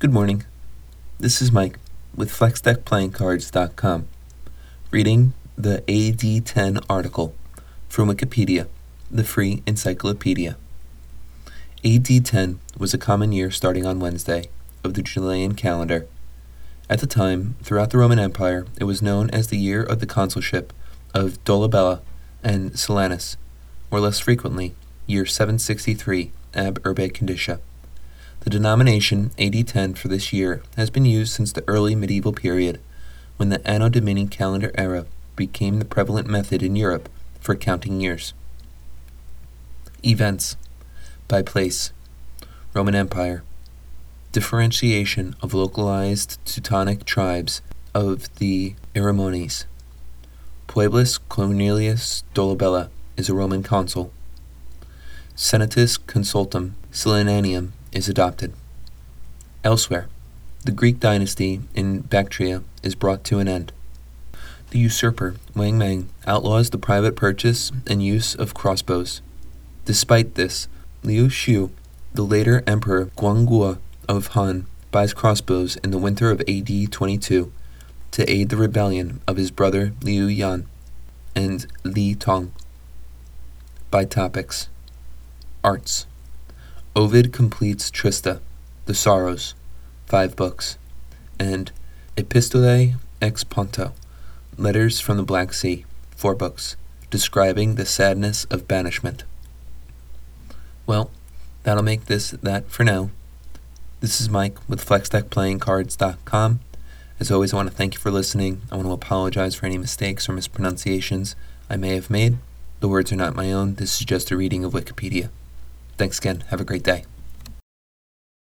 Good morning. This is Mike with FlexDeckPlayingCards.com, reading the AD10 article from Wikipedia, the free encyclopedia. AD10 was a common year starting on Wednesday of the Julian calendar. At the time, throughout the Roman Empire, it was known as the year of the consulship of Dolabella and Silanus, or less frequently, year 763 ab urbe condita. The denomination AD 10 for this year has been used since the early medieval period, when the Anno Domini calendar era became the prevalent method in Europe for counting years. Events by place Roman Empire differentiation of localized Teutonic tribes of the Erimones. Publius Cornelius Dolabella is a Roman consul. Senatus Consultum Silanianum is adopted. Elsewhere, the Greek dynasty in Bactria is brought to an end. The usurper, Wang Mang, outlaws the private purchase and use of crossbows. Despite this, Liu Xiu, the later Emperor Guangwu of Han, buys crossbows in the winter of AD 22 to aid the rebellion of his brother Liu Yan and Li Tong. By topics Arts Ovid completes Tristia, The Sorrows, five books, and Epistolae ex Ponto, Letters from the Black Sea, four books, describing the sadness of banishment. Well, that'll make this that for now. This is Mike with FlexDeckPlayingCards.com. As always, I want to thank you for listening. I want to apologize for any mistakes or mispronunciations I may have made. The words are not my own. This is just a reading of Wikipedia. Thanks again. Have a great day.